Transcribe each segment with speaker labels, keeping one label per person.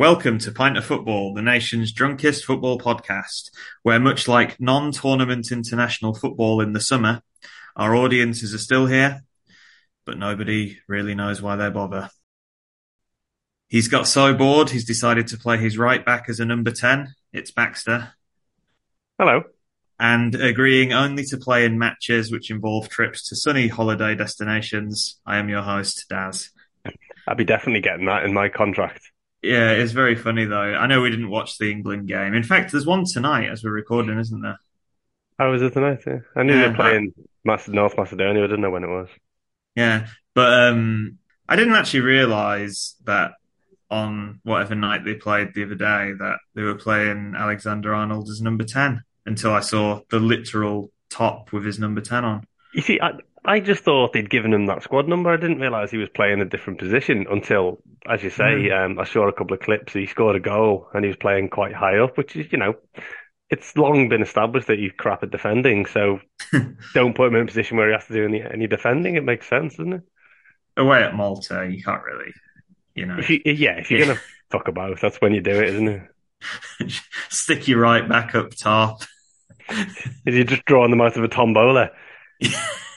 Speaker 1: Welcome to Pint of Football, the nation's drunkest football podcast, where much like non-tournament international football in the summer, our audiences are still here, but nobody really knows why they bother. He's got so bored, he's decided to play his right back as a number 10. It's Baxter.
Speaker 2: Hello.
Speaker 1: And agreeing only to play in matches which involve trips to sunny holiday destinations, I am your host, Daz.
Speaker 2: I'll be definitely getting that in my contract.
Speaker 1: Yeah, it's very funny though. I know we didn't watch the England game. In fact, there's one tonight as we're recording, isn't there?
Speaker 2: How was it tonight? Yeah. I knew
Speaker 1: Yeah,
Speaker 2: they were playing Mas- North Macedonia. I didn't know when it was.
Speaker 1: Yeah, but um, I didn't actually realise that on whatever night they played the other day that they were playing Alexander Arnold as number ten until I saw the literal top with his number ten on.
Speaker 2: You see, I I just thought they'd given him that squad number. I didn't realise he was playing a different position until, as you say, um, I saw a couple of clips. He scored a goal and he was playing quite high up, which is, you know, it's long been established that he's crap at defending. So don't put him in a position where he has to do any any defending. It makes sense, doesn't it?
Speaker 1: Away at Malta, you can't really, you know,
Speaker 2: If you, yeah, if you're
Speaker 1: Yeah.
Speaker 2: gonna fuck about, that's when you do it, isn't it?
Speaker 1: stick your right back up top.
Speaker 2: Is he just drawing them out of a tombola?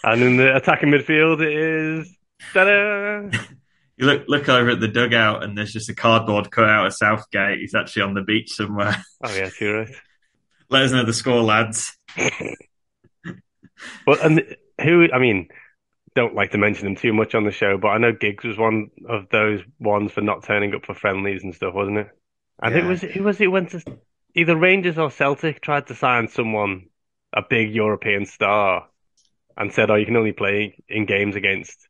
Speaker 2: And in the attacking midfield, it is. Ta-da!
Speaker 1: You look look over at the dugout, and there's just a cardboard cutout of Southgate. He's actually on the beach somewhere.
Speaker 2: Oh, yeah, you're right.
Speaker 1: Let us know the score, lads.
Speaker 2: But and who? I mean, don't like to mention him too much on the show, but I know Giggs was one of those ones for not turning up for friendlies and stuff, wasn't it? And it was who was it? Went to either Rangers or Celtic tried to sign someone, a big European star, and said, "Oh, you can only play in games against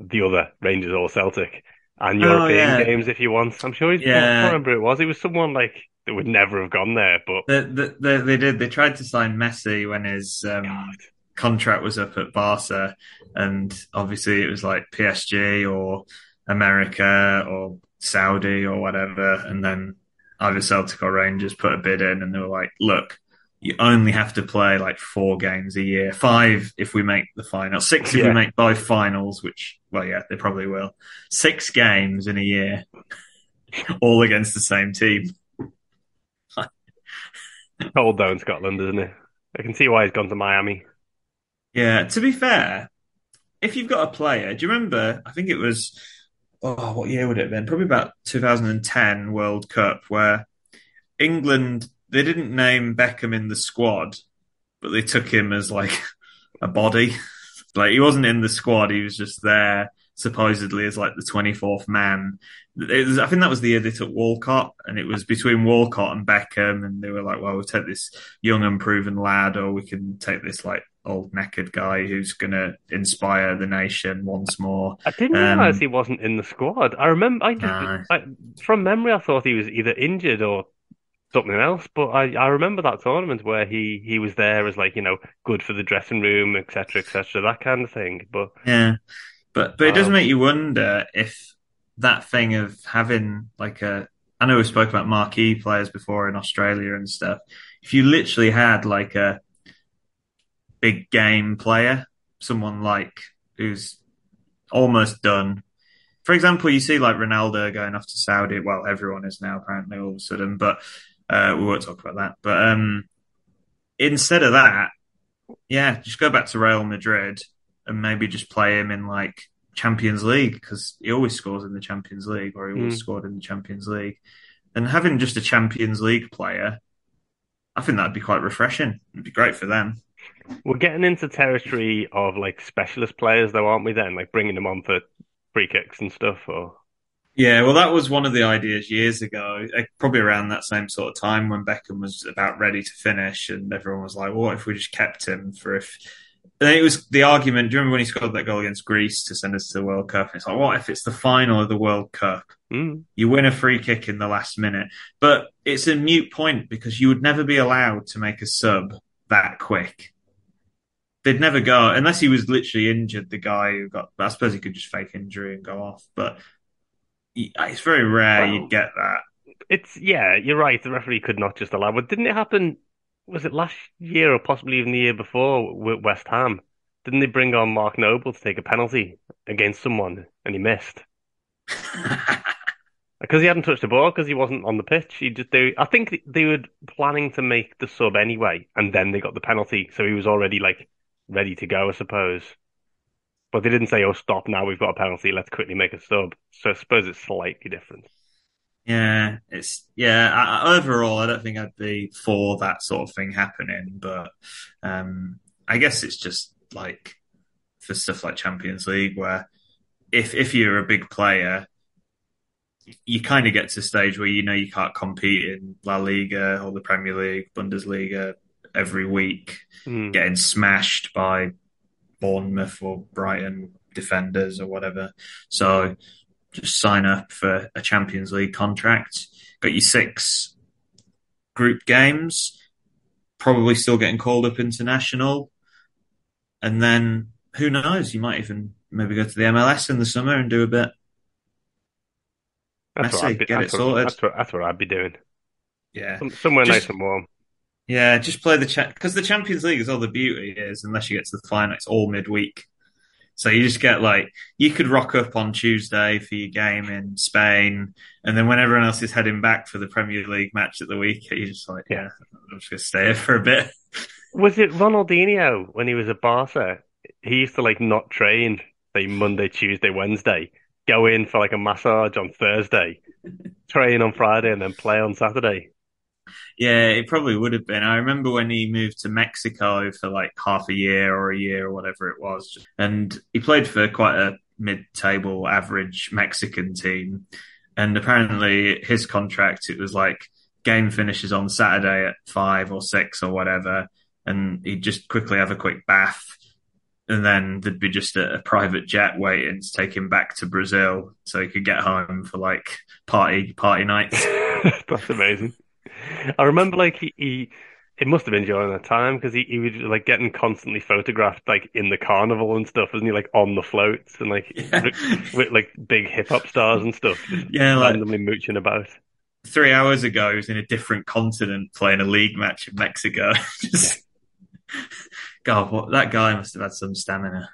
Speaker 2: the other Rangers or Celtic." And
Speaker 1: Oh,
Speaker 2: European
Speaker 1: yeah.
Speaker 2: games if you want. I'm sure he's, I can't remember who it was. It was someone like that would never have gone there, but
Speaker 1: They, they, they, they did. They tried to sign Messi when his um, contract was up at Barca, and obviously it was like PSG or America or Saudi or whatever, and then either Celtic or Rangers put a bid in, and they were like, "Look, you only have to play like four games a year, five if we make the final, six if
Speaker 2: Yeah.
Speaker 1: we make both finals." Which, well, yeah, they probably will. Six games in a year, all against the same team.
Speaker 2: cold though in Scotland, isn't it? I can see why he's gone to Miami.
Speaker 1: Yeah, to be fair, if you've got a player, do you remember? I think it was, oh, what year would it have been? Probably about 2010 World Cup, where England, they didn't name Beckham in the squad, but they took him as like a body. Like he wasn't in the squad, he was just there supposedly as like the 24th man. It was, I think that was the year they took Walcott, and it was between Walcott and Beckham, and they were like, well, we'll take this young, unproven lad, or we can take this like old knackered guy who's going to inspire the nation once more.
Speaker 2: I didn't
Speaker 1: Um,
Speaker 2: realize he wasn't in the squad. I remember, I just,
Speaker 1: No.
Speaker 2: I, from memory, I thought he was either injured or something else. But I, I remember that tournament where he, he was there as like, you know, good for the dressing room, etc., etc., that kind of thing. But
Speaker 1: Yeah, but but it does
Speaker 2: Wow.
Speaker 1: make you wonder if that thing of having like a I know we spoke about marquee players before in Australia and stuff. If you literally had like a big game player, someone like who's almost done. For example, you see like Ronaldo going off to Saudi. Well, everyone is now apparently all of a sudden, but uh, we won't talk about that. But um, instead of that, yeah, just go back to Real Madrid and maybe just play him in like Champions League because he always scores in the Champions League or he always
Speaker 2: Mm.
Speaker 1: scored in the Champions League. And having just a Champions League player, I think that'd be quite refreshing. It'd be great for them.
Speaker 2: we're getting into territory of like specialist players, though, aren't we? Then, like bringing them on for free kicks and stuff. Or
Speaker 1: Yeah, well, that was one of the ideas years ago, probably around that same sort of time when Beckham was about ready to finish, and everyone was like, "What if we just kept him for if?" And then it was the argument. Do you remember when he scored that goal against Greece to send us to the World Cup? And it's like, what if it's the final of the World Cup?
Speaker 2: Mm.
Speaker 1: You win a free kick in the last minute, but it's a mute point because you would never be allowed to make a sub that quick. They'd never go unless he was literally injured. The guy who got, I suppose he could just fake injury and go off, but Ah, it's very rare
Speaker 2: Well-
Speaker 1: you'd get that.
Speaker 2: It's yeah, you're right. The referee could not just allow. But didn't it happen? Was it last year or possibly even the year before with West Ham? Didn't they bring on Mark Noble to take a penalty against someone and he missed because he hadn't touched the ball because he wasn't on the pitch. He just they, I think they were planning to make the sub anyway, and then they got the penalty, so he was already like ready to go, I suppose. But they didn't say, "Oh, stop now, we've got a penalty. Let's quickly make a sub." So I suppose it's slightly different.
Speaker 1: Yeah, it's yeah. I, overall, I don't think I'd be for that sort of thing happening, but um, I guess it's just like for stuff like Champions League, where if if you're a big player, you kind of get to a stage where you know you can't compete in La Liga or the Premier League, Bundesliga every week,
Speaker 2: Mm.
Speaker 1: getting smashed by Bournemouth or Brighton defenders or whatever. So just sign up for a Champions League contract. Got your six group games, probably still getting called up international. And then who knows? You might even maybe go to the MLS in the summer and do a bit.
Speaker 2: That's what I'd be,
Speaker 1: get it
Speaker 2: what,
Speaker 1: sorted.
Speaker 2: that's what that's what I'd be doing.
Speaker 1: Yeah.
Speaker 2: Somewhere
Speaker 1: Just-
Speaker 2: nice and warm.
Speaker 1: Yeah, just play the chat because the Champions League is all the beauty is unless you get to the final, it's all midweek. So you just get like you could rock up on Tuesday for your game in Spain, and then when everyone else is heading back for the Premier League match at the week, you're just like, yeah, I'm just gonna stay here for a bit.
Speaker 2: Was it Ronaldinho when he was at Barca? He used to like not train, say Monday, Tuesday, Wednesday, go in for like a massage on Thursday, train on Friday, and then play on Saturday.
Speaker 1: Yeah, it probably would have been. I remember when he moved to Mexico for like half a year or a year or whatever it was. And he played for quite a mid table average Mexican team. And apparently his contract, it was like game finishes on Saturday at five or six or whatever. And he'd just quickly have a quick bath. And then there'd be just a, a private jet waiting to take him back to Brazil so he could get home for like party, party nights.
Speaker 2: That's amazing. I remember like he, he it must have been during that time because he, he was like getting constantly photographed like in the carnival and stuff, wasn't he? Like on the floats and like
Speaker 1: Yeah.
Speaker 2: with like big hip hop stars and stuff,
Speaker 1: Yeah, like-
Speaker 2: randomly mooching about.
Speaker 1: three hours ago, he was in a different continent playing a league match in Mexico. Just, God, what that guy must have had some stamina,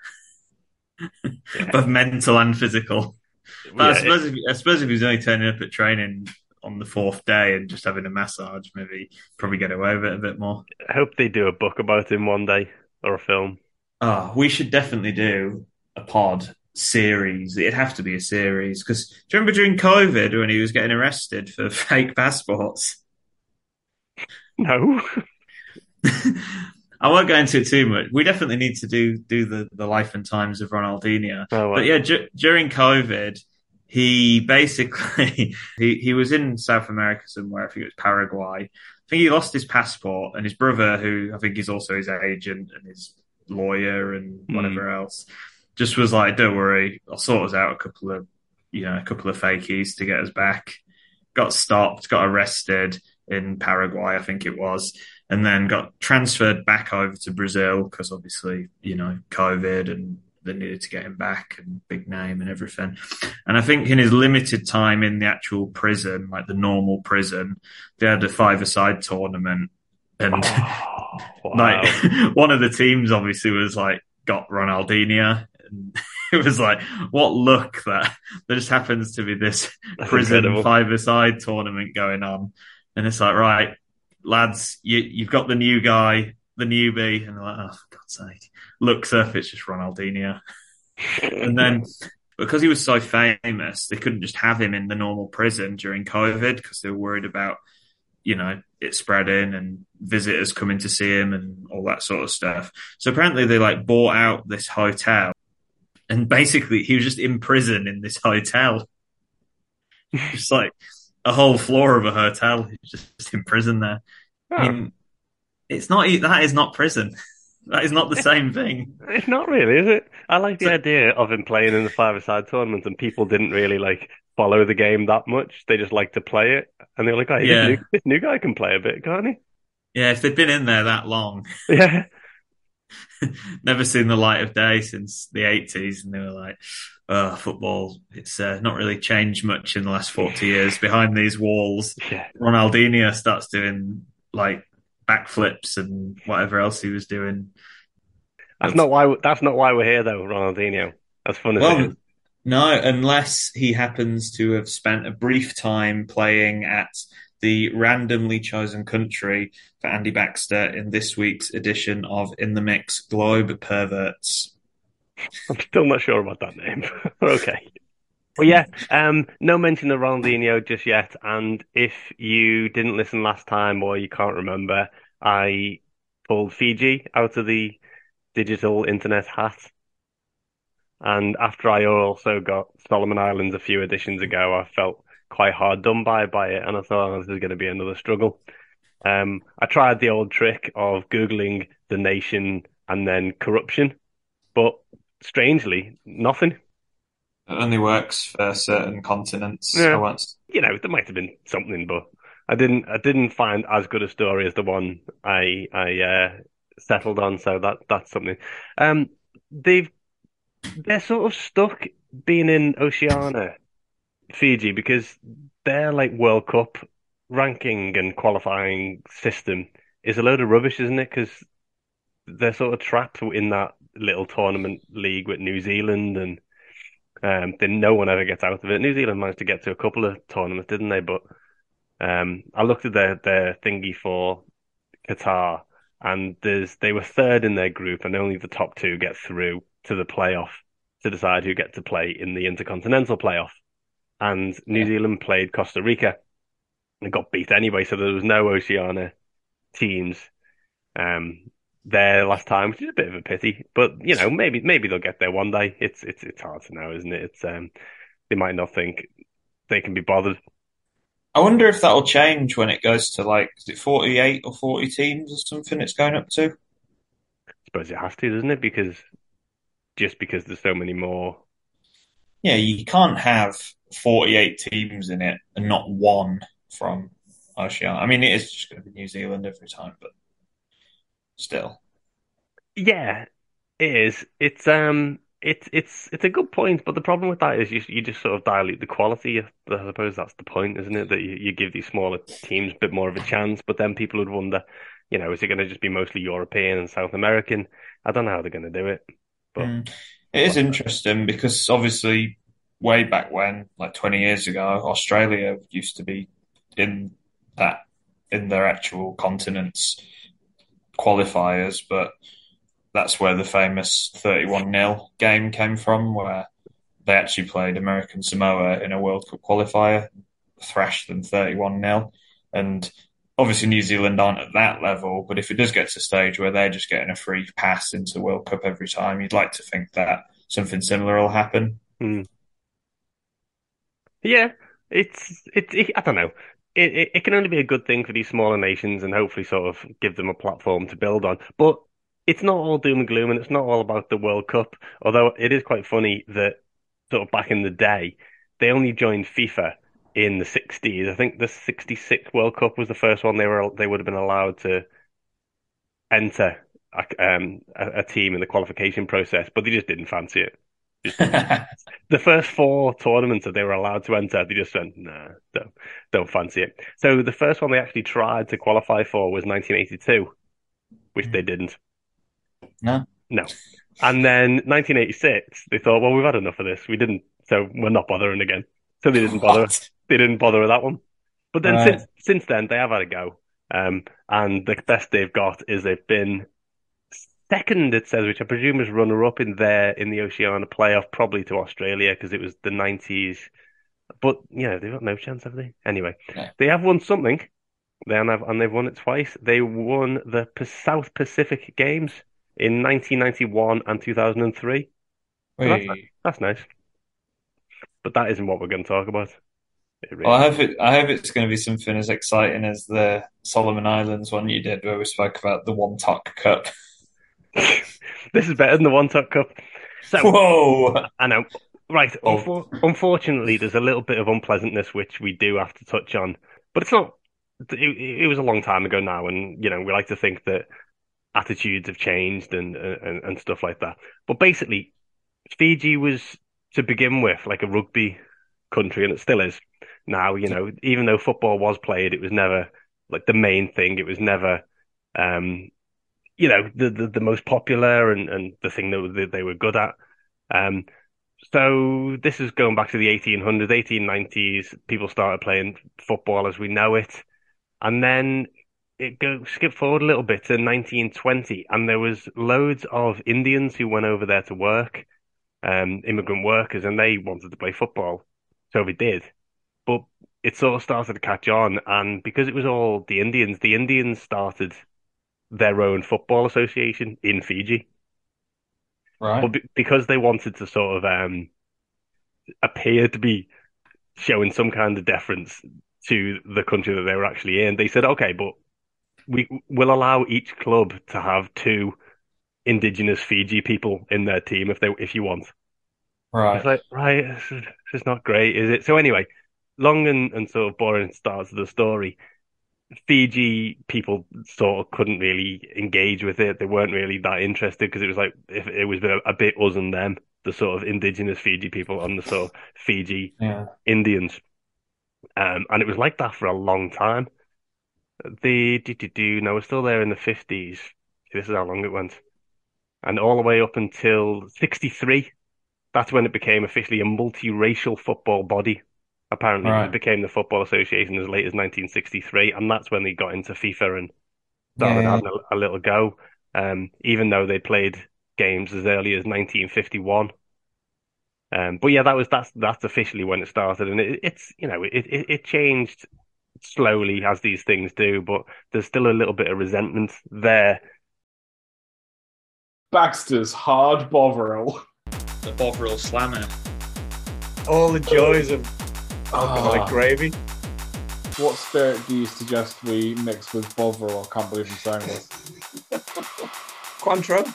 Speaker 1: both mental and physical. But I
Speaker 2: Yeah,
Speaker 1: suppose, if, I suppose if he was only turning up at training on the fourth day and just having a massage, maybe probably get away with it a bit more.
Speaker 2: I hope they do a book about him one day or a film.
Speaker 1: Oh, we should definitely do a pod series. It'd have to be a series because do you remember during COVID when he was getting arrested for fake passports?
Speaker 2: No,
Speaker 1: I won't go into it too much. We definitely need to do do the, the life and times of Ronaldinho.
Speaker 2: Oh.
Speaker 1: But yeah, du- during COVID, he basically he, he was in South America somewhere. I think it was Paraguay. I think he lost his passport, and his brother, who I think is also his agent and his lawyer and whatever mm. else. Just was like, don't worry, I'll sort us out a couple of, you know, a couple of fakies to get us back. Got stopped, got arrested in Paraguay, I think it was, and then got transferred back over to Brazil because obviously, you know, COVID and they needed to get him back and big name and everything. And I think in his limited time in the actual prison, like the normal prison, they had a five-a-side tournament, and oh, wow. like one of the teams obviously was like got Ronaldinho. And it was like, what luck that there just happens to be this prison five-a-side tournament going on, and it's like, right, lads, you, you've got the new guy, the newbie, and they're like, oh, for God's sake looks up, it's just Ronaldinho. and then because he was so famous, they couldn't just have him in the normal prison during COVID because they were worried about, you know, it spreading and visitors coming to see him and all that sort of stuff. So apparently they like bought out this hotel and basically he was just in prison in this hotel. just like a whole floor of a hotel. He's just in prison there. Oh. I mean, it's not, that is not prison. That is not the same thing.
Speaker 2: It's not really, is it? I like the idea of him playing in the five-a-side tournament, and people didn't really like follow the game that much. They just like to play it, and they're like, "Oh, yeah. this, new, this new guy can play a bit, can't he?"
Speaker 1: Yeah, if they've been in there that long,
Speaker 2: yeah,
Speaker 1: never seen the light of day since the eighties, and they were like, oh, "Football, it's uh, not really changed much in the last forty years." Behind these walls,
Speaker 2: yeah.
Speaker 1: Ronaldinho starts doing like backflips and whatever else he was doing.
Speaker 2: That's not why. That's not why we're here, though, Ronaldinho. That's fun as well, it is.
Speaker 1: No, unless he happens to have spent a brief time playing at the randomly chosen country for Andy Baxter in this week's edition of In the Mix Globe Perverts.
Speaker 2: I'm still not sure about that name. okay. Well, yeah, um, no mention of Ronaldinho just yet. And if you didn't listen last time or you can't remember, I pulled Fiji out of the digital internet hat. And after I also got Solomon Islands a few editions ago, I felt quite hard done by by it, and I thought oh, this is going to be another struggle. Um, I tried the old trick of googling the nation and then corruption, but strangely, nothing.
Speaker 1: It only works for certain continents. Yeah. Once.
Speaker 2: You know, there might have been something, but I didn't. I didn't find as good a story as the one I I uh, settled on. So that that's something. Um, they've they're sort of stuck being in Oceania, Fiji, because their like World Cup ranking and qualifying system is a load of rubbish, isn't it? Because they're sort of trapped in that little tournament league with New Zealand and um, then no one ever gets out of it. New Zealand managed to get to a couple of tournaments, didn't they? But um, I looked at their their thingy for Qatar, and there's they were third in their group, and only the top two get through to the playoff to decide who get to play in the intercontinental playoff. And New Zealand played Costa Rica and got beat anyway, so there was no Oceania teams. Um, there last time, which is a bit of a pity. But you know, maybe maybe they'll get there one day. It's it's it's hard to know, isn't it? It's um, they might not think they can be bothered.
Speaker 1: I wonder if that'll change when it goes to like is it forty eight or forty teams or something? It's going up to.
Speaker 2: I suppose it has to, doesn't it? Because just because there's so many more.
Speaker 1: Yeah, you can't have forty eight teams in it and not one from Oceania. I mean, it is just going to be New Zealand every time, but still.
Speaker 2: Yeah, it is. It's um, it's it's it's a good point, but the problem with that is you you just sort of dilute the quality. I suppose that's the point, isn't it? That you, you give these smaller teams a bit more of a chance, but then people would wonder, you know, is it going to just be mostly European and South American? I don't know how they're going to do it. But mm.
Speaker 1: it is interesting because obviously, way back when, like twenty years ago, Australia used to be in that in their actual continents qualifiers, but that's where the famous 31 0 game came from, where they actually played American Samoa in a World Cup qualifier, thrashed them 31 0. And obviously, New Zealand aren't at that level, but if it does get to a stage where they're just getting a free pass into World Cup every time, you'd like to think that something similar will happen.
Speaker 2: Mm. Yeah, it's, it's, it, I don't know it, it, it can only be a good thing for these smaller nations and hopefully sort of give them a platform to build on. But it's not all doom and gloom, and it's not all about the World Cup. Although it is quite funny that sort of back in the day, they only joined FIFA in the 60s. I think the 66 World Cup was the first one they were they would have been allowed to enter a, um, a, a team in the qualification process, but they just didn't fancy it. The first four tournaments that they were allowed to enter, they just went, nah, don't, don't fancy it. So the first one they actually tried to qualify for was 1982, which they didn't.
Speaker 1: No.
Speaker 2: No. And then 1986, they thought, well, we've had enough of this. We didn't, so we're not bothering again. So they didn't bother.
Speaker 1: What?
Speaker 2: They didn't bother with that one. But then
Speaker 1: Right.
Speaker 2: since since then, they have had a go. Um, and the best they've got is they've been second, it says, which I presume is runner up in there in the Oceania playoff, probably to Australia because it was the 90s. But, you know, they've got no chance, have they? Anyway,
Speaker 1: Yeah.
Speaker 2: they have won something. They and, have, and they've won it twice. They won the South Pacific Games in 1991 and 2003. So that's,
Speaker 1: Wait.
Speaker 2: that's nice. But that isn't what we're going to talk about. Really
Speaker 1: Well, I hope it, I hope it's going to be something as exciting as the Solomon Islands one you did, where we spoke about the One Talk Cup.
Speaker 2: this is better than the One Tuck Cup. So
Speaker 1: Whoa!
Speaker 2: I know, right?
Speaker 1: Oh.
Speaker 2: unfor- unfortunately, there's a little bit of unpleasantness which we do have to touch on, but it's not. It, it was a long time ago now, and you know we like to think that attitudes have changed and and, and stuff like that. But basically, Fiji was to begin with like a rugby country, and it still is now. You know, even though football was played, it was never like the main thing. It was never, um, you know, the the, the most popular and, and the thing that, they were good at. Um, so this is going back to the 1800s, 1890s. People started playing football as we know it, and then it go skip forward a little bit to 1920, and there was loads of Indians who went over there to work, um, immigrant workers, and they wanted to play football, so they did. But it sort of started to catch on, and because it was all the Indians, the Indians started their own football association in Fiji.
Speaker 1: Right.
Speaker 2: But be- because they wanted to sort of um, appear to be showing some kind of deference to the country that they were actually in, they said, "Okay, but we will allow each club to have two indigenous Fiji people in their team if they if you want."
Speaker 1: Right.
Speaker 2: It's like, right, this is, this is not great, is it? So anyway, long and, and sort of boring starts of the story. Fiji people sort of couldn't really engage with it. They weren't really that interested because it was like if it was a, bit us and them, the sort of indigenous Fiji people and the sort of Fiji
Speaker 1: Yeah.
Speaker 2: Indians. Um, and it was like that for a long time. The do do do no, we're still there in the fifties. This is how long it went, and all the way up until '63. That's when it became officially a multiracial football body. Apparently,
Speaker 1: Right.
Speaker 2: it became the Football Association as late as 1963, and that's when they got into FIFA and started
Speaker 1: Yeah.
Speaker 2: having a, a little go. Um, even though they played games as early as 1951. Um, but yeah, that was that's that's officially when it started, and it, it's you know it, it it changed slowly as these things do, but there's still a little bit of resentment there.
Speaker 3: Baxter's hard Bovril.
Speaker 1: The Bovril Slammer.
Speaker 4: All the joys of alcoholic
Speaker 3: Ah.
Speaker 4: gravy.
Speaker 3: What spirit do you suggest we mix with Bovril? I can't believe I'm saying this.
Speaker 4: Cointreau.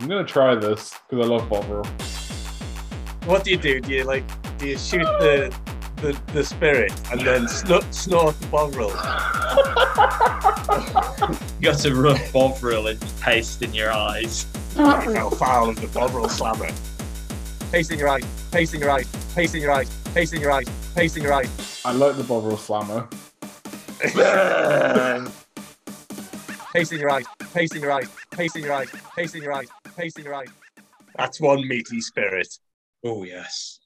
Speaker 3: I'm gonna try this because I love Bovril.
Speaker 4: What do you do? Do you like? Do you shoot the the, the spirit and then snort, snort the bovril?
Speaker 1: You got to rub Bovril and paste in your eyes.
Speaker 4: I fell foul of the bovril slammer. Paste in your eyes. Paste in your eyes. Paste in your eyes. Paste in your eyes. Paste your eyes.
Speaker 3: I like the Bovril Slammer.
Speaker 4: Paste in your eyes. Paste in your eyes. Paste in your eyes. Paste your eyes. Paste your eyes. That's one meaty spirit.
Speaker 1: Oh, yes.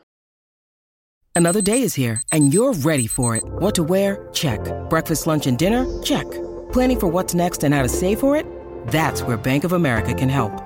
Speaker 5: Another day is here, and you're ready for it. What to wear? Check. Breakfast, lunch, and dinner? Check. Planning for what's next and how to save for it? That's where Bank of America can help.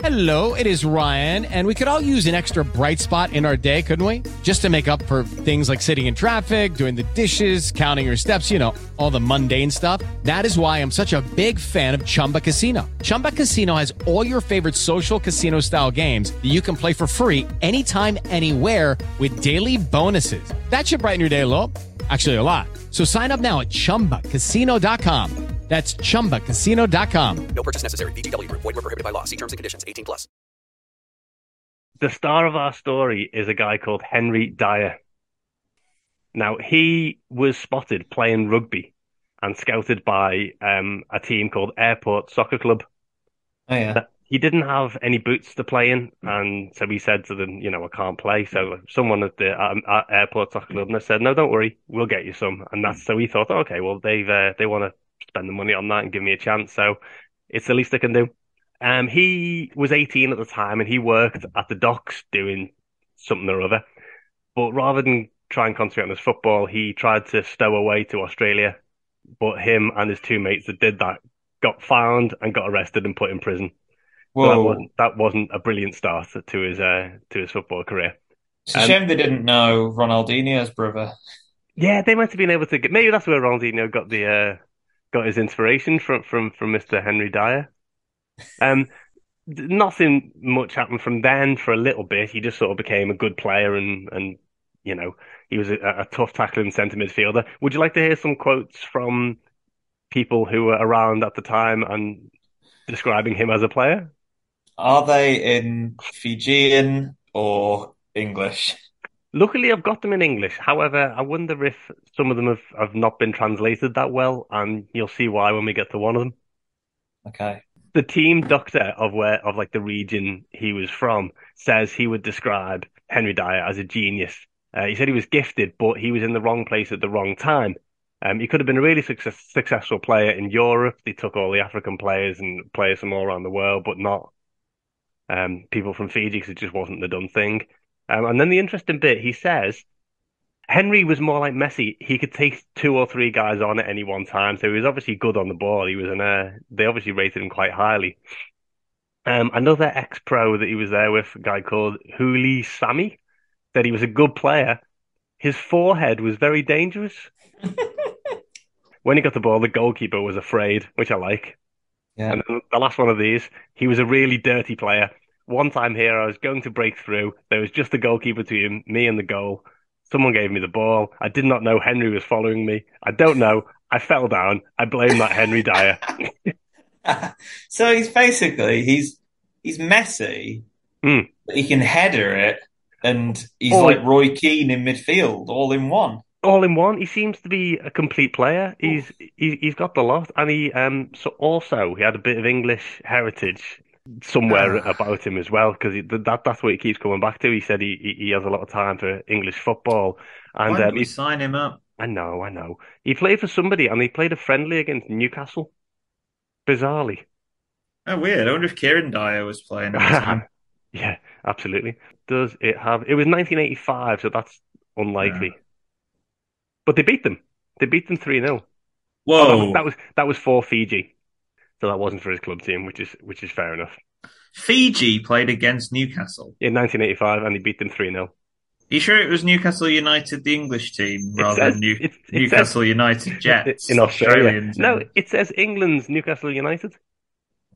Speaker 6: Hello, it is Ryan, and we could all use an extra bright spot in our day, couldn't we? Just to make up for things like sitting in traffic, doing the dishes, counting your steps, you know, all the mundane stuff. That is why I'm such a big fan of Chumba Casino. Chumba Casino has all your favorite social casino style games that you can play for free anytime, anywhere with daily bonuses. That should brighten your day a little. Actually, a lot. So sign up now at chumbacasino.com. That's chumbacasino.com.
Speaker 7: No purchase necessary. VGW Group. Void were prohibited by law. See terms and conditions. 18 plus.
Speaker 2: The star of our story is a guy called Henry Dyer. Now, he was spotted playing rugby and scouted by um, a team called Airport Soccer Club.
Speaker 1: Oh yeah.
Speaker 2: He didn't have any boots to play in, and so he said to them, "You know, I can't play." So someone at the um, at Airport Soccer Club said, "No, don't worry, we'll get you some." And that's so he thought, "Okay, well they've uh, they want to spend the money on that and give me a chance, so it's the least I can do." Um, he was 18 at the time, and he worked at the docks doing something or other. But rather than try and concentrate on his football, he tried to stow away to Australia. But him and his two mates that did that got found and got arrested and put in prison. So that wasn't that wasn't a brilliant start to his uh, to his football career.
Speaker 1: It's a
Speaker 2: Um,
Speaker 1: shame they didn't know Ronaldinho's brother.
Speaker 2: Yeah, they might have been able to get. Maybe that's where Ronaldinho got the uh, got his inspiration from from from Mr. Henry Dyer. Um, nothing much happened from then for a little bit. He just sort of became a good player, and and you know he was a, a tough tackling centre midfielder. Would you like to hear some quotes from people who were around at the time and describing him as a player?
Speaker 1: Are they in Fijian or English?
Speaker 2: Luckily, I've got them in English. However, I wonder if some of them have, have not been translated that well, and you'll see why when we get to one of them.
Speaker 1: Okay.
Speaker 2: The team doctor of where of like the region he was from says he would describe Henry Dyer as a genius. Uh, he said he was gifted, but he was in the wrong place at the wrong time. Um, he could have been a really success, successful player in Europe. They took all the African players and players from all around the world, but not um, people from Fiji because it just wasn't the done thing. Um, and then the interesting bit, he says Henry was more like Messi. He could take two or three guys on at any one time, so he was obviously good on the ball. He was an uh, they obviously rated him quite highly. Um, another ex-pro that he was there with, a guy called Huli Sami, said he was a good player. His forehead was very dangerous. when he got the ball, the goalkeeper was afraid, which I like.
Speaker 1: Yeah.
Speaker 2: And then the last one of these, he was a really dirty player. One time here, I was going to break through. There was just the goalkeeper between me and the goal. Someone gave me the ball. I did not know Henry was following me. I don't know. I fell down. I blame that Henry Dyer.
Speaker 1: So he's basically he's he's Messi,
Speaker 2: Hmm.
Speaker 1: but he can header it, and he's
Speaker 2: Oh.
Speaker 1: like Roy Keane in midfield, all in one.
Speaker 2: All in one. He seems to be a complete player. He's he, he's got the lot, and he um so also he had a bit of English heritage somewhere
Speaker 1: Ah.
Speaker 2: about him as well because that that's what he keeps coming back to. He said he he he has a lot of time for English football, and
Speaker 1: Why
Speaker 2: um,
Speaker 1: we
Speaker 2: he's
Speaker 1: sign him up?
Speaker 2: I know, I know. He played for somebody, and he played a friendly against Newcastle. Bizarrely.
Speaker 1: Oh, weird. I wonder if Kieran Dyer was playing at the time.
Speaker 2: yeah, absolutely. Does it have? It was 1985, so that's unlikely. But they beat them. They beat them 3 0.
Speaker 1: Whoa.
Speaker 2: that was that was for Fiji, so that wasn't for his club team, which is which is fair enough.
Speaker 1: Fiji played against Newcastle.
Speaker 2: In 1985, and they beat them 3 0.
Speaker 1: Are you sure it was Newcastle United, the English team, rather
Speaker 2: says-
Speaker 1: than New-
Speaker 2: it- it
Speaker 1: Newcastle
Speaker 2: says-
Speaker 1: United Jets?
Speaker 2: in Australia.
Speaker 1: Australians.
Speaker 2: No, it says England's Newcastle United.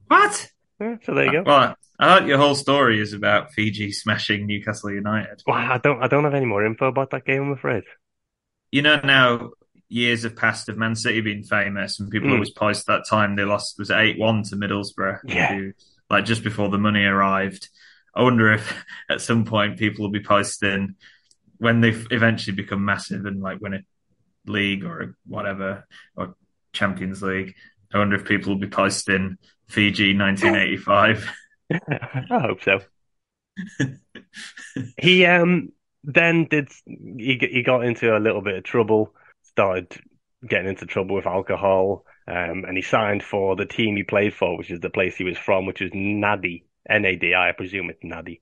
Speaker 1: What?
Speaker 2: Yeah, so there you go.
Speaker 1: Well, I thought your whole story is about Fiji smashing Newcastle United.
Speaker 2: Well, I don't I don't have any more info about that game. I'm afraid.
Speaker 1: You know, now years have passed of Man City being famous, and people
Speaker 2: Mm.
Speaker 1: always post that time they lost was eight one to Middlesbrough.
Speaker 2: Yeah.
Speaker 1: who- like just before the money arrived. I wonder if at some point people will be posting when they eventually become massive and like win a league or whatever or Champions League. I wonder if people will be posting Fiji 1985.
Speaker 2: I hope so. he um then did he he got into a little bit of trouble, started getting into trouble with alcohol, um, and he signed for the team he played for, which is the place he was from, which is Nadi, N-A-D-I, I presume it's Nadi.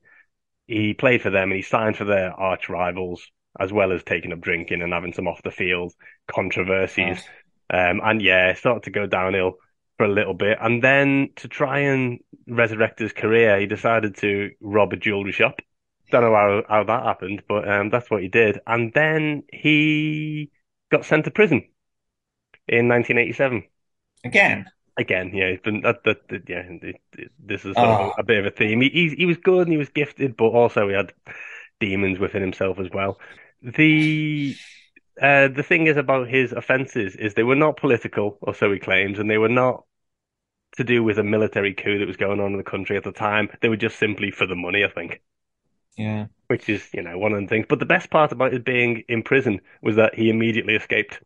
Speaker 2: He played for them and he signed for their arch rivals, as well as taking up drinking and having some off the field controversies. Um, and yeah, it started to go downhill for a little bit. And then to try and resurrect his career, he decided to rob a jewelry shop. Don't know how, how that happened, but um, that's what he did. And then he got sent to prison in 1987.
Speaker 1: Again.
Speaker 2: Again, yeah, been that, that, that yeah. it- it- This is
Speaker 1: Oh.
Speaker 2: a, a bit of a theme. He, he he was good and he was gifted, but also he had demons within himself as well. The uh, the thing is about his offences is they were not political, or so he claims, and they were not to do with a military coup that was going on in the country at the time. They were just simply for the money, I think,
Speaker 1: Yeah.
Speaker 2: which is you know one of the things. But the best part about his being in prison was that he immediately escaped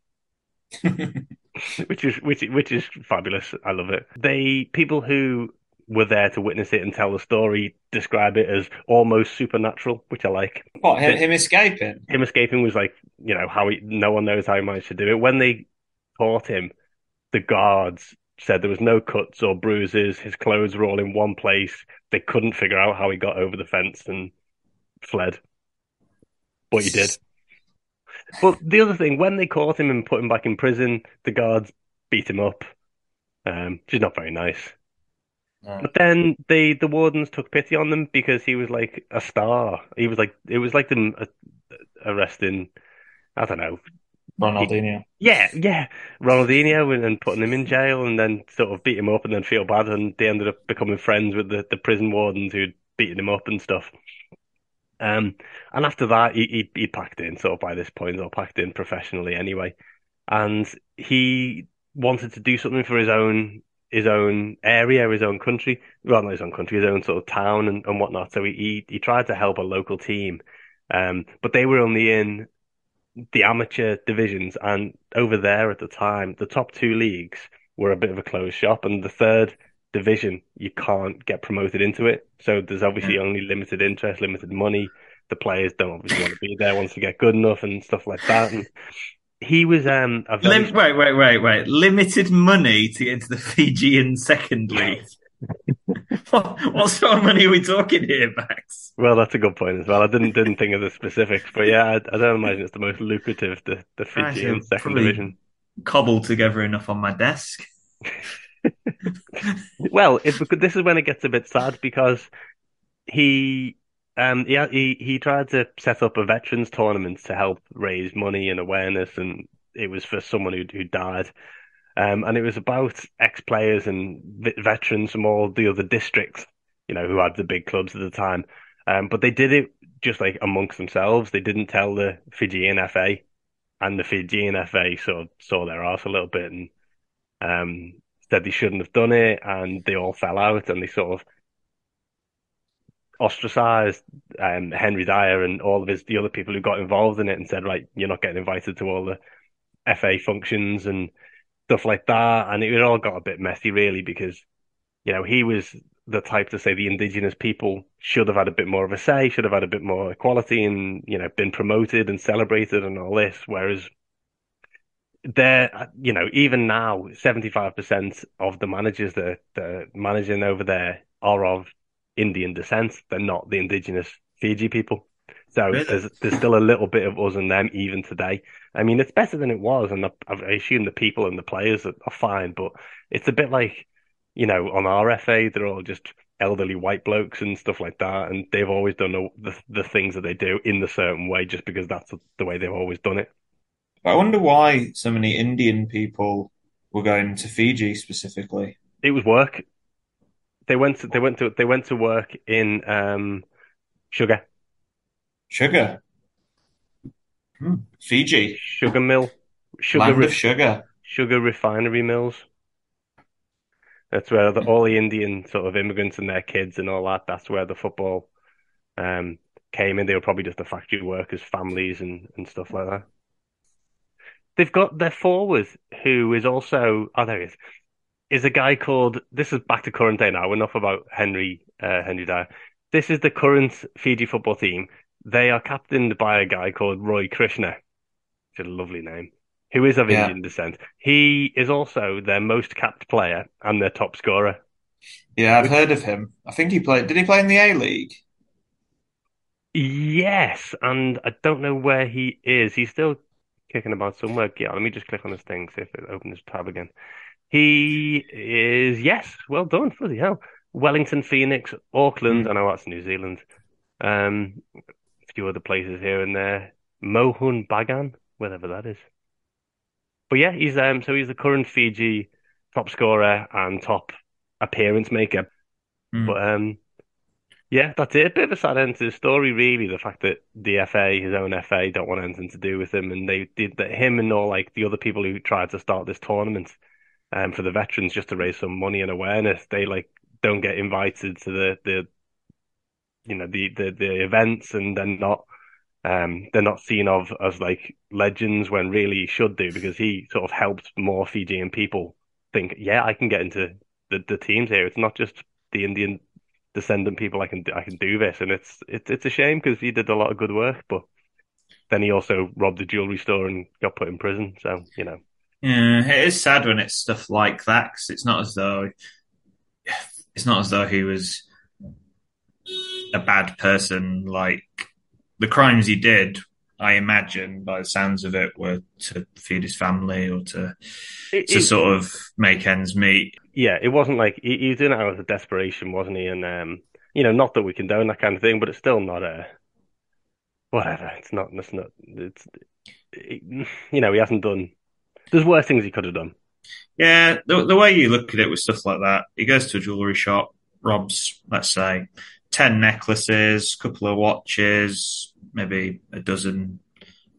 Speaker 2: which is which which is fabulous. I love it. They people who were there to witness it and tell the story describe it as almost supernatural, which I like.
Speaker 1: What, him, him escaping?
Speaker 2: Him escaping was like you know how he no one knows how he managed to do it. When they caught him, the guards said there was no cuts or bruises. His clothes were all in one place. They couldn't figure out how he got over the fence and fled, but he did. But the other thing, when they caught him and put him back in prison, the guards beat him up, um, which is not very nice. But then they, the wardens took pity on them because he was like a star. He was like, it was like them uh, arresting, I don't know.
Speaker 1: Ronaldinho.
Speaker 2: Yeah, yeah, Ronaldinho and, and putting him in jail and then sort of beat him up and then feel bad and they ended up becoming friends with the, the prison wardens who'd beaten him up and stuff. Um, and after that, he, he he packed in So by this point, or packed in professionally anyway. And he wanted to do something for his own his own area, his own country, well, not his own country, his own sort of town and, and whatnot. So he, he he tried to help a local team, um, but they were only in the amateur divisions, and over there at the time, the top two leagues were a bit of a closed shop, and the third division you can't get promoted into it. So there's obviously only limited interest, limited money. The players don't obviously want to be there once they get good enough and stuff like that. And he was um a very
Speaker 1: Lim- wait, wait, wait, wait. Limited money to get into the Fijian second league. what, what sort of money are we talking here, Max?
Speaker 2: well, that's a good point as well. I didn't didn't think of the specifics, but yeah, I, I don't imagine it's the most lucrative the the Fijian second division.
Speaker 1: Cobbled together enough on my desk.
Speaker 2: Well, because this is when it gets a bit sad because he um he he he tried to set up a veterans tournament to help raise money and awareness, and it was for someone who who died. Um, and it was about ex-players and ve- veterans from all the other districts, you know, who had the big clubs at the time. Um, but they did it just like amongst themselves. They didn't tell the Fijian FA, and the Fijian FA sort of saw their arse a little bit and um, said they shouldn't have done it, and they all fell out, and they sort of ostracized um, Henry Dyer and all of his the other people who got involved in it, and said, right, you're not getting invited to all the FA functions and stuff like that, and it all got a bit messy, really, because you know he was the type to say the indigenous people should have had a bit more of a say, should have had a bit more equality, and you know been promoted and celebrated and all this, whereas they're, you know, even now, 75% of the managers that are managing over there are of Indian descent. They're not the indigenous Fiji people. So
Speaker 1: Really?
Speaker 2: there's there's still a little bit of us and them even today. I mean, it's better than it was, and I, I assume the people and the players are, are fine, but it's a bit like, you know, on our FA, they're all just elderly white blokes and stuff like that, and they've always done the the, the things that they do in the certain way just because that's the way they've always done it.
Speaker 1: I wonder why so many Indian people were going to Fiji specifically.
Speaker 2: It was work. They went to, they went to they went to work in um sugar
Speaker 1: Sugar. Hmm. Fiji.
Speaker 2: sugar mill sugar
Speaker 1: Land
Speaker 2: re-
Speaker 1: of sugar.
Speaker 2: sugar refinery mills. That's where the, all the Indian sort of immigrants and their kids and all that. That's where the football um came in. They were probably just the factory workers' families and and stuff like that. They've got their forward, who is also oh there he is, is a guy called. This is back to current day now. Enough about Henry uh, Henry Dyer. This is the current Fiji football team. They are captained by a guy called Roy Krishna, which is a lovely name, who is of
Speaker 1: Yeah.
Speaker 2: Indian descent. He is also their most capped player and their top scorer.
Speaker 1: Yeah, I've heard of him. I think he played. Did he play in the A League?
Speaker 2: Yes, and I don't know where he is. He's still kicking about somewhere. Yeah, let me just click on this thing, see if it opens this tab again. He is, yes, well done, bloody hell. Wellington, Phoenix, Auckland, I know that's New Zealand. Um, a few other places here and there. Mohun Bagan, whatever that is. But yeah, he's um, so he's the current Fiji top scorer and top appearance maker.
Speaker 1: Hmm.
Speaker 2: But um, yeah, that's it. A bit of a sad end to the story, really. The fact that the FA, his own FA, don't want anything to do with him, and they did that. Him and all like the other people who tried to start this tournament, um, for the veterans just to raise some money and awareness, they like don't get invited to the the, you know, the the the events, and they're not. Um, they're not seen of as like legends when really he should do because he sort of helped more Fijian people think, yeah, I can get into the, the teams here. It's not just the Indian descendant people. I can I can do this, and it's it's it's a shame because he did a lot of good work, but then he also robbed a jewelry store and got put in prison. So you know,
Speaker 1: Yeah, it is sad when it's stuff like that because it's not as though it's not as though he was a bad person. Like the crimes he did, I imagine, by the sounds of it, were to feed his family or to
Speaker 2: It-
Speaker 1: to
Speaker 2: it-
Speaker 1: sort of make ends meet.
Speaker 2: Yeah, it wasn't like he, he was doing it out of desperation, wasn't he? And um, you know, not that we condone that kind of thing, but it's still not a whatever. It's not. It's not. It's it, you know, he hasn't done. There's worse things he could have done.
Speaker 1: Yeah, the, the way you look at it with stuff like that, he goes to a jewelry shop, robs, let's say, 10 necklaces, a couple of watches, maybe a dozen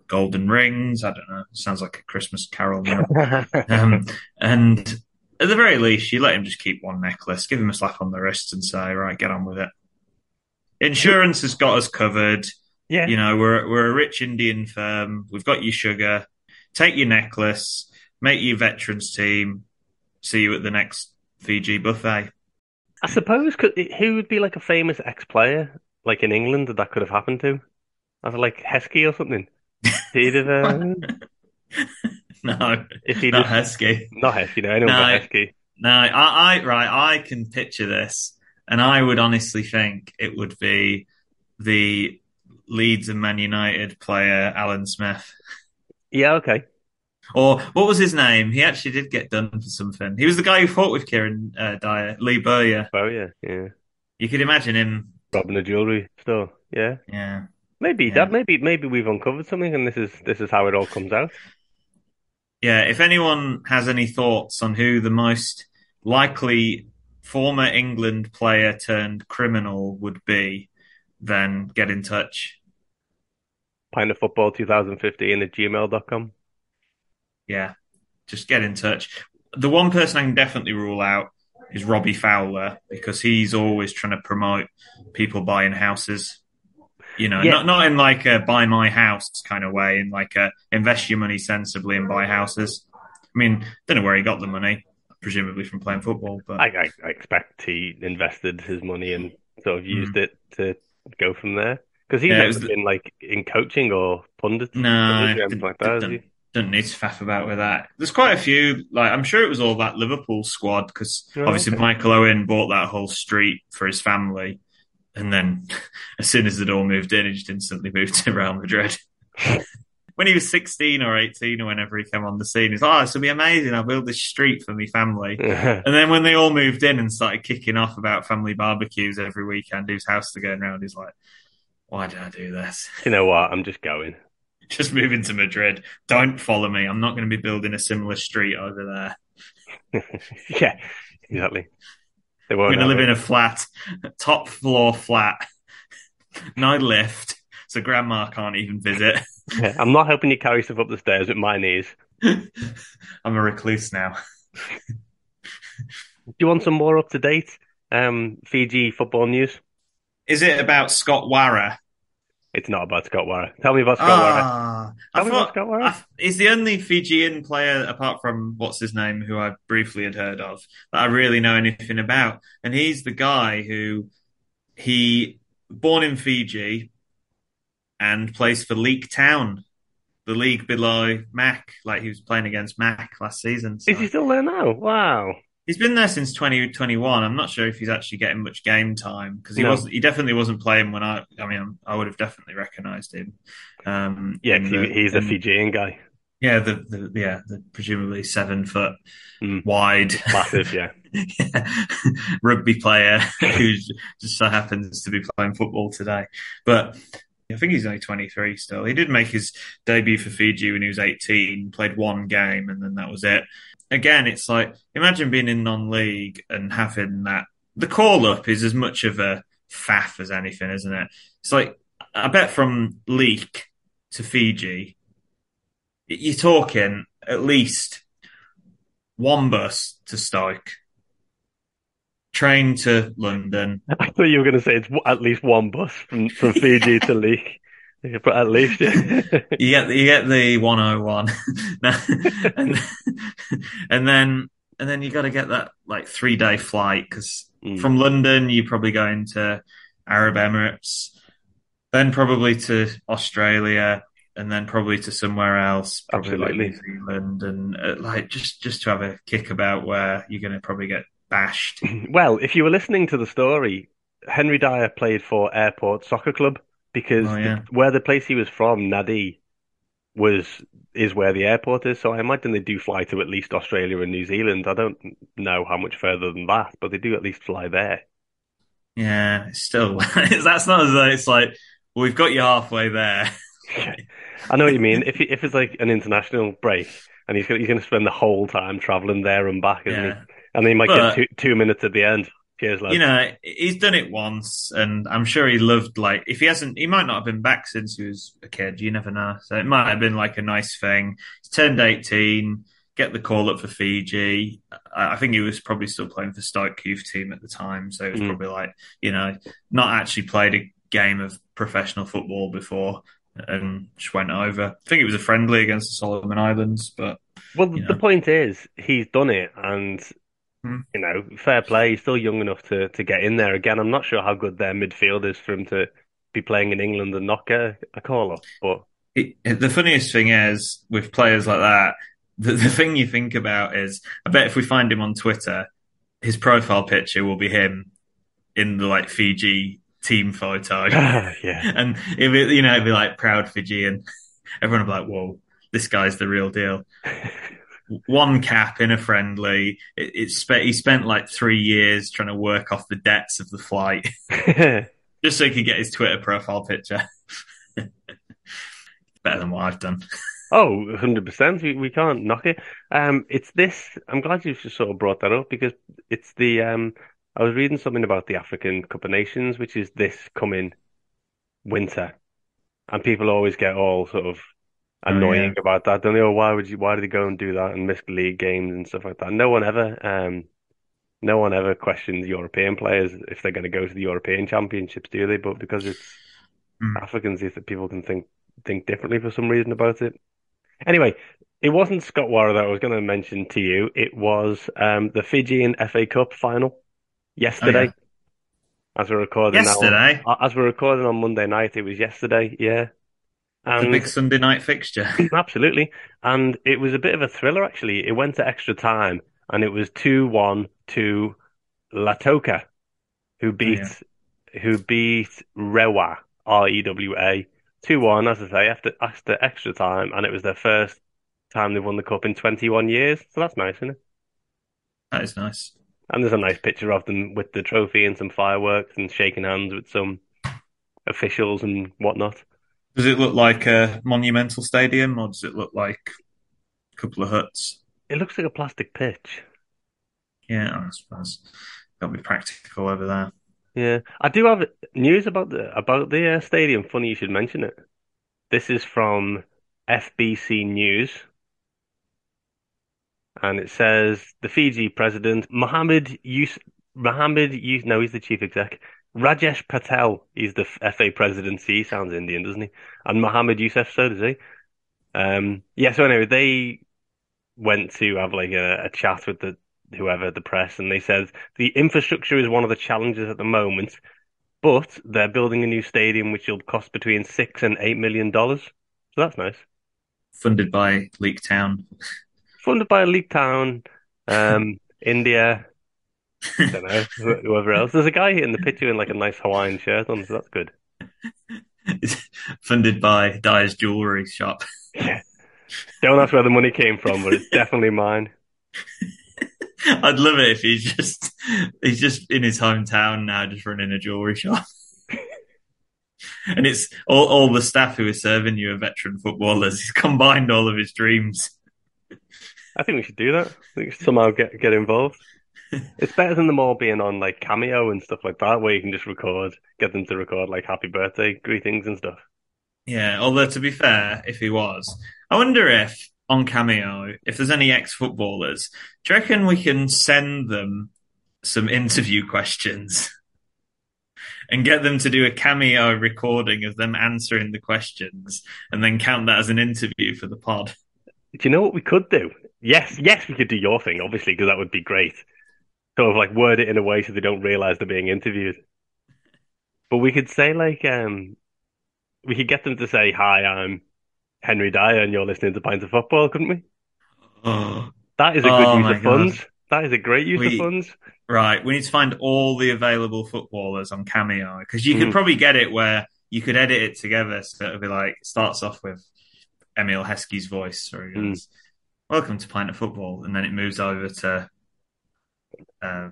Speaker 1: golden rings. I don't know. Sounds like a Christmas carol um, and at the very least, you let him just keep one necklace, give him a slap on the wrist and say, right, get on with it. Insurance has got us covered.
Speaker 2: Yeah.
Speaker 1: You know, we're, we're a rich Indian firm. We've got your sugar. Take your necklace, make your veterans team. See you at the next Fiji buffet.
Speaker 2: I suppose could, who would be like a famous ex-player like in England that that could have happened to? I was like Heskey or something. He'd have. Uh,
Speaker 1: No,
Speaker 2: if he
Speaker 1: not
Speaker 2: just-
Speaker 1: Heskey.
Speaker 2: not Heskey, no, anyone
Speaker 1: No.
Speaker 2: but Heskey.
Speaker 1: No, I, I right, I can picture this, and I would honestly think it would be the Leeds and Man United player Alan Smith.
Speaker 2: Yeah, okay.
Speaker 1: Or what was his name? He actually did get done for something. He was the guy who fought with Kieran uh, Dyer, Lee Bowyer.
Speaker 2: Yeah, yeah.
Speaker 1: You could imagine him.
Speaker 2: Robbing a jewelry store. Yeah.
Speaker 1: Yeah.
Speaker 2: Maybe
Speaker 1: Yeah.
Speaker 2: that. Maybe maybe we've uncovered something, and this is this is how it all comes out.
Speaker 1: Yeah, if anyone has any thoughts on who the most likely former England player turned criminal would be, then get in touch.
Speaker 2: Pint of football 2015 at gmail.com.
Speaker 1: Yeah, just get in touch. The one person I can definitely rule out is Robbie Fowler because he's always trying to promote people buying houses. You know,
Speaker 2: Yeah.
Speaker 1: not not in like a buy my house kind of way, in like a invest your money sensibly and buy houses. I mean, don't know where he got the money, presumably from playing football, but
Speaker 2: I, I, I expect he invested his money and sort of used it to go from there. Because he's
Speaker 1: Hmm. Yeah,
Speaker 2: never
Speaker 1: was the-
Speaker 2: been like in coaching or pundit
Speaker 1: No,
Speaker 2: or anything like that, has he?
Speaker 1: don't, don't need to faff about with that. There's quite a few. Like I'm sure it was all that Liverpool squad because
Speaker 2: Oh,
Speaker 1: obviously
Speaker 2: okay.
Speaker 1: Michael Owen bought that whole street for his family, and then as soon as they'd all moved in, he just instantly moved to Real Madrid. when he was 16 or 18 or whenever he came on the scene, he's like, "Oh, this will be amazing! I'll build this street for my family." and then when they all moved in and started kicking off about family barbecues every weekend, whose house they're going round, he's like, "Why did I do this?"
Speaker 2: you know what? I'm just going.
Speaker 1: just moving to Madrid. Don't follow me. I'm not going to be building a similar street over there.
Speaker 2: yeah, exactly. They won't
Speaker 1: going to live in a flat, top floor flat, no lift, so grandma can't even visit.
Speaker 2: Yeah, I'm not helping you carry stuff up the stairs with my knees.
Speaker 1: I'm a recluse now.
Speaker 2: Do you want some more up to date um, Fiji football news?
Speaker 1: Is it about Scott Wara?
Speaker 2: It's not about Scott Wara. Tell me about Scott.
Speaker 1: Ah,
Speaker 2: Tell
Speaker 1: I
Speaker 2: me about Scott Wara.
Speaker 1: I- he's the only Fijian player, apart from what's his name, who I briefly had heard of, that I really know anything about. And he's the guy who he born in Fiji and plays for Leek Town, the league below Mac. Like he was playing against Mac last season. so-
Speaker 2: Is he still there now? Wow.
Speaker 1: He's been there since 2021. I'm not sure if he's actually getting much game time because he
Speaker 2: No.
Speaker 1: was he definitely wasn't playing when I I mean I would have definitely recognised him. Um,
Speaker 2: Yeah,
Speaker 1: in the-
Speaker 2: he, he's a Fijian guy.
Speaker 1: Yeah, the, the yeah, the presumably seven foot
Speaker 2: Mm.
Speaker 1: wide,
Speaker 2: Massive, yeah.
Speaker 1: yeah, rugby player who just so happens to be playing football today. But I think he's only 23 still. He did make his debut for Fiji when he was 18, played one game, and then that was it. Again, it's like imagine being in non-league and having that. The call up is as much of a faff as anything, isn't it? It's like I bet from Leek to Fiji, you're talking at least one bus to Stoke, train to London.
Speaker 2: I thought you were going to say it's at least one bus from, from Fiji to Leek. But at least, yeah.
Speaker 1: you get you get the 101 and, and then and then you got to get that like three day flight because
Speaker 2: Mm.
Speaker 1: from London you probably go into Arab Emirates, then probably to Australia, and then probably to somewhere else, probably like New Zealand, and uh, like just just to have a kick about where you're going to probably get bashed.
Speaker 2: Well, if you were listening to the story, Henry Dyer played for Airport Soccer Club because
Speaker 1: Oh, yeah.
Speaker 2: the, where the place he was from, Nadi, was is where the airport is. So I imagine they do fly to at least Australia and New Zealand. I don't know how much further than that, but they do at least fly there.
Speaker 1: Yeah, still that's not as though it's like well, we've got you halfway there.
Speaker 2: I know what you mean. If if it's like an international break and he's gonna, he's going to spend the whole time traveling there and back, isn't
Speaker 1: Yeah.
Speaker 2: he? And then he might
Speaker 1: But-
Speaker 2: get two two minutes at the end. Cheers, lads.
Speaker 1: you know, he's done it once, and I'm sure he loved like if he hasn't, he might not have been back since he was a kid. You never know. So it might have been like a nice thing. He's turned 18, get the call up for Fiji. I, think he was probably still playing for Stoke youth team at the time, so it was
Speaker 2: Mm.
Speaker 1: probably like you know, not actually played a game of professional football before. And just went over. I think it was a friendly against the Solomon Islands, but
Speaker 2: Well,
Speaker 1: you
Speaker 2: the point is, he's done it, and
Speaker 1: Hmm.
Speaker 2: you know, fair play. He's still young enough to to get in there. Again, I'm not sure how good their midfield is for him to be playing in England and not get a, a call up. But
Speaker 1: it, the funniest thing is with players like that, the, the thing you think about is, I bet if we find him on Twitter, his profile picture will be him in the like Fiji team photo,
Speaker 2: yeah,
Speaker 1: and it be, you know it'd be like proud Fijian. Everyone will be like, "Whoa, this guy's the real deal." One cap in a friendly. It, it spe- he spent like three years trying to work off the debts of the flight just so he could get his Twitter profile picture. Better than what I've done.
Speaker 2: Oh, 100%. We, we can't knock it. Um, it's this. I'm glad you've just sort of brought that up because it's the. Um, I was reading something about the African Cup of Nations, which is this coming winter, and people always get all sort of annoying
Speaker 1: yeah.
Speaker 2: about that. Don't? Oh, why would you? Why did they go and do that and miss league games and stuff like that? No one ever. Um, no one ever questions European players if they're going to go to the European Championships, do they? But because it's
Speaker 1: Mm.
Speaker 2: Africans, that people can think think differently for some reason about it. Anyway, it wasn't Scott Wara that I was going to mention to you. It was um, the Fijian FA Cup final yesterday. As we're recording now,
Speaker 1: Yesterday?
Speaker 2: as we're recording on Monday night, it was yesterday. Yeah,
Speaker 1: The
Speaker 2: and
Speaker 1: big Sunday night fixture.
Speaker 2: absolutely, and it was a bit of a thriller actually. It went to extra time, and it was two one to Lautoka, who oh, beat who beat Rewa R E W A two one, as I say, after after extra time, and it was their first time they've won the cup in twenty one years. So that's nice, isn't it?
Speaker 1: That is nice.
Speaker 2: And there's a nice picture of them with the trophy and some fireworks and shaking hands with some officials and whatnot.
Speaker 1: Does it look like a monumental stadium, or does it look like a couple of huts?
Speaker 2: It looks like a plastic pitch.
Speaker 1: Yeah, I suppose. Got to be practical over there.
Speaker 2: Yeah, I do have news about the about the uh, stadium. Funny you should mention it. This is from FBC News, and it says the Fiji president Mohammed Yus Mohammed Yus no, he's the chief exec. Rajesh Patel, he's the FA presidency. He sounds Indian, doesn't he? And Mohammed Youssef, so does he? Um, yeah. So anyway, they went to have like a, a chat with the whoever the press, and they said the infrastructure is one of the challenges at the moment, but they're building a new stadium which will cost between six and eight million dollars. So that's nice.
Speaker 1: Funded by Leek Town.
Speaker 2: Funded by Leek Town, um, India. I don't know whoever else. There's a guy in the picture in like a nice Hawaiian shirt on, so that's good.
Speaker 1: It's funded by Dyer's Jewelry Shop.
Speaker 2: Yeah. Don't ask where the money came from, but it's definitely mine.
Speaker 1: I'd love it if he's just he's just in his hometown now, just running a jewelry shop. and it's all, all the staff who are serving you are veteran footballers. He's combined all of his dreams.
Speaker 2: I think we should do that. I think we should somehow get get involved. It's better than them all being on like Cameo and stuff like that, where you can just record, get them to record like happy birthday greetings and stuff.
Speaker 1: Yeah, although to be fair, if he was, I wonder if on Cameo, if there's any ex footballers, do you reckon we can send them some interview questions and get them to do a cameo recording of them answering the questions and then count that as an interview for the pod?
Speaker 2: Do you know what we could do? Yes, yes, we could do your thing, obviously, because that would be great. Sort of like word it in a way so they don't realize they're being interviewed. But we could say like, um, we could get them to say, "Hi, I'm Henry Dyer, and you're listening to Pints of Football," couldn't we?
Speaker 1: Oh,
Speaker 2: That is a good
Speaker 1: Oh
Speaker 2: use of funds. That is a great use
Speaker 1: We-
Speaker 2: of funds.
Speaker 1: Right, we need to find all the available footballers on Cameo because you could
Speaker 2: Mm.
Speaker 1: probably get it where you could edit it together. So it'll be like starts off with Emile Heskey's voice, or he goes, "Welcome to Pint of Football," and then it moves over to uh,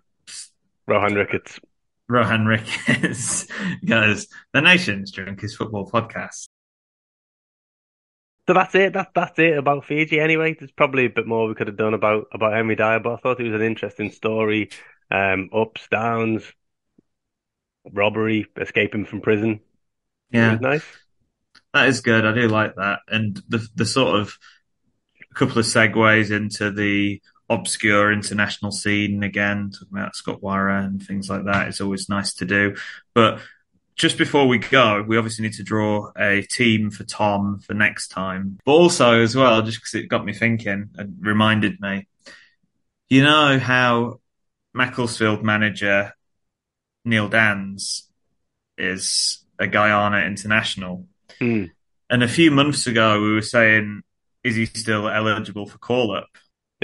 Speaker 2: Rohan Ricketts.
Speaker 1: Rohan Ricketts goes, "The nation's drunkest football podcast."
Speaker 2: So that's it. That's that's it about Fiji. Anyway, there's probably a bit more we could have done about about Henry Dyer, but I thought it was an interesting story. Um, ups, downs, robbery, escaping from prison.
Speaker 1: Yeah,
Speaker 2: nice.
Speaker 1: that is good. I do like that, and the the sort of couple of segues into the obscure international scene again, talking about Scott Wara and things like that is always nice to do. But just before we go, we obviously need to draw a team for Tom for next time. But also, as well, just because it got me thinking and reminded me, you know how Macclesfield manager Neil Danns is a Guyana international.
Speaker 2: Hmm.
Speaker 1: And a few months ago, we were saying, is he still eligible for call up?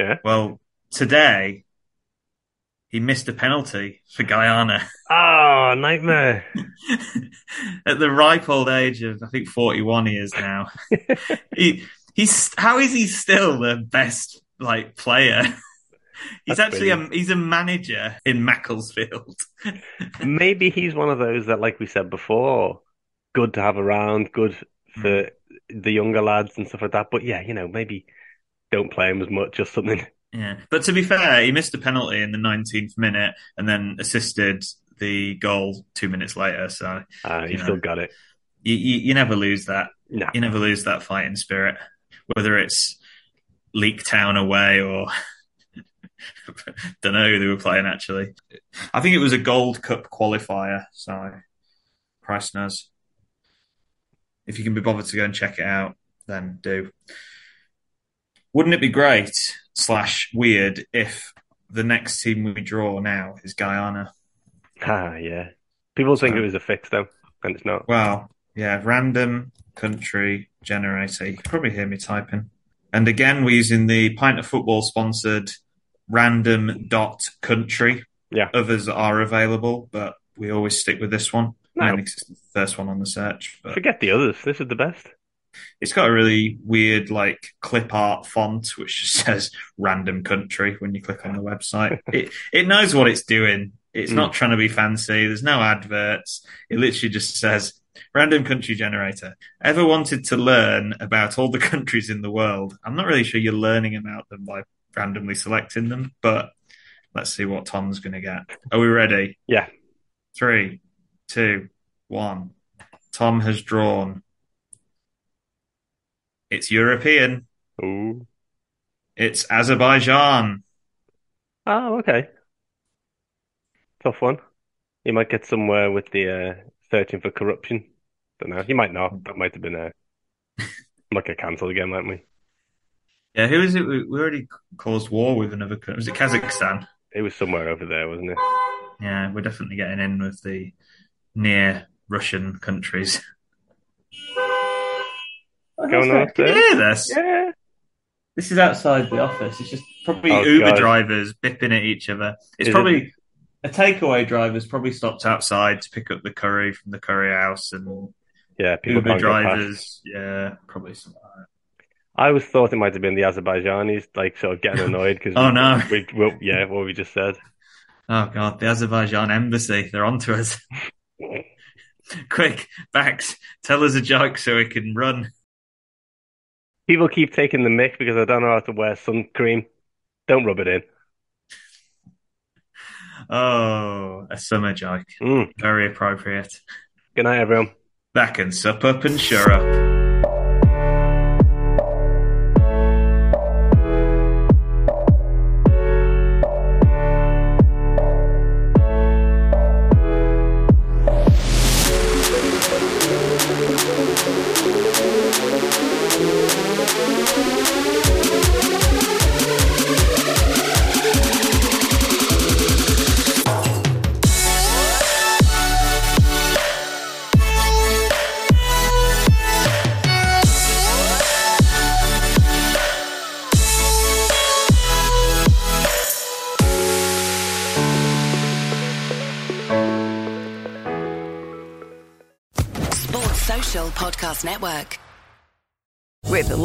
Speaker 2: Yeah.
Speaker 1: Well, today, he missed a penalty for Guyana
Speaker 2: Oh, nightmare.
Speaker 1: at the ripe old age of, I think, 41 years now. he, he's, how is he still the best, like, player? He's
Speaker 2: That's
Speaker 1: actually a, he's a manager in Macclesfield.
Speaker 2: Maybe he's one of those that, like we said before, good to have around, good hmm. for the younger lads and stuff like that. But yeah, you know, maybe don't play him as much or something.
Speaker 1: Yeah, but to be fair, he missed a penalty in the 19th minute and then assisted the goal two minutes later. So
Speaker 2: Ah, he
Speaker 1: You know.
Speaker 2: still got it.
Speaker 1: you, you, you never lose that.
Speaker 2: No.
Speaker 1: You never lose that fighting spirit, whether it's Leek Town away or don't know who they were playing actually. I think it was a Gold Cup qualifier. So Christ knows. If you can be bothered to go and check it out, then do. Wouldn't it be great slash weird if the next team we draw now is Guyana?
Speaker 2: Ah, yeah. People think
Speaker 1: So-
Speaker 2: it was a fix though, and it's not.
Speaker 1: Well, yeah, random country generator. You can probably hear me typing. And again, we're using the Pint of Football sponsored random dot country.
Speaker 2: Yeah.
Speaker 1: Others are available, but we always stick with this one.
Speaker 2: No.
Speaker 1: Mainly 'cause it's the first one on the search. But
Speaker 2: Forget the others. This is the best.
Speaker 1: It's got a really weird, like, clip art font, which just says random country when you click on the website. it, it knows what it's doing. It's
Speaker 2: Mm.
Speaker 1: not trying to be fancy. There's no adverts. It literally just says random country generator. Ever wanted to learn about all the countries in the world? I'm not really sure you're learning about them by randomly selecting them, but let's see what Tom's going to get. Are we ready?
Speaker 2: Yeah.
Speaker 1: Three, two, one. Tom has drawn. It's European.
Speaker 2: Ooh.
Speaker 1: It's Azerbaijan.
Speaker 2: Oh, okay. Tough one. You might get somewhere with the uh, searching for corruption. Don't know. You might not. That might have been a might get cancelled again, mightn't we?
Speaker 1: Yeah, who is it? We we already caused war with another country. Was it Kazakhstan?
Speaker 2: It was somewhere over there, wasn't it?
Speaker 1: Yeah, we're definitely getting in with the near Russian countries.
Speaker 2: Going on
Speaker 1: Can you hear this?
Speaker 2: Yeah.
Speaker 1: This is outside the office. It's just probably
Speaker 2: Oh,
Speaker 1: Uber
Speaker 2: God.
Speaker 1: drivers bipping at each other. It's
Speaker 2: Is it-
Speaker 1: probably a takeaway driver's probably stopped outside to pick up the curry from the curry house, and
Speaker 2: Yeah, people
Speaker 1: Uber
Speaker 2: can't go past.
Speaker 1: drivers, yeah, probably something like.
Speaker 2: I always thought it might have been the Azerbaijanis, like sort of getting annoyed because
Speaker 1: Oh, no.
Speaker 2: we, we, yeah, what we just said.
Speaker 1: Oh god, the Azerbaijan embassy, they're onto us. Quick, Bax, tell us a joke so we can run.
Speaker 2: People keep taking the mic because I don't know how to wear sun cream. Don't rub it in.
Speaker 1: Oh, a summer joke.
Speaker 2: Mm.
Speaker 1: Very appropriate.
Speaker 2: Good night, everyone.
Speaker 1: Back and sup up and sure up.